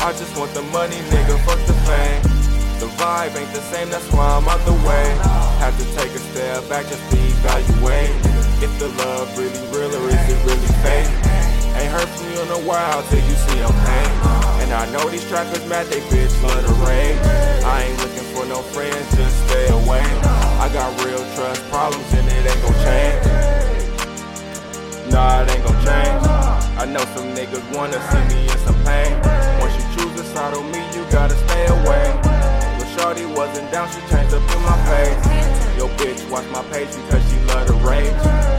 I just want the money, nigga, fuck the fame. The vibe ain't the same, that's why I'm out the way. Have to take a step back just to evaluate. If the love really real or is it really fake? Ain't heard from you in a while till you see I'm pain. And I know these trappers mad, they bitch love the rain. I ain't looking for no friends, just stay away. I got real trust problems and it ain't gon' change. Nah, it ain't gon' change. I know some niggas wanna see me in some pain. Side on me, you gotta stay away. But Shorty wasn't down, she changed up in my face. Yo, bitch, watch my page because she love the rage.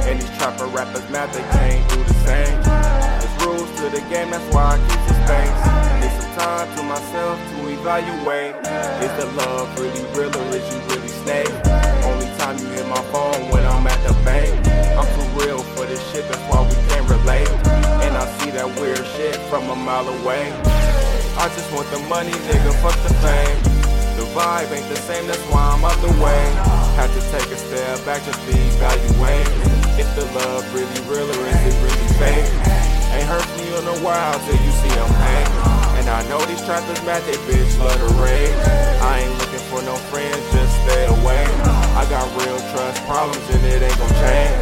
And these trapper rappers mad, they can't do the same. There's rules to the game, that's why I keep the space. Need some time to myself to evaluate. Is the love really real or is you really snake? Only time you hit my phone when I'm at the bank. I'm too real for this shit, that's why we can't relate. And I see that weird shit from a mile away. I just want the money, nigga, fuck the fame. The vibe ain't the same, that's why I'm out the way. Had to take a step back just to evaluate. If the love really real or is it really fake? Ain't hurt me in a while till you see I'm pain. And I know these trappers mad, they bitch love the rage. I ain't looking for no friends, just stay away. I got real trust problems and it ain't gon' change.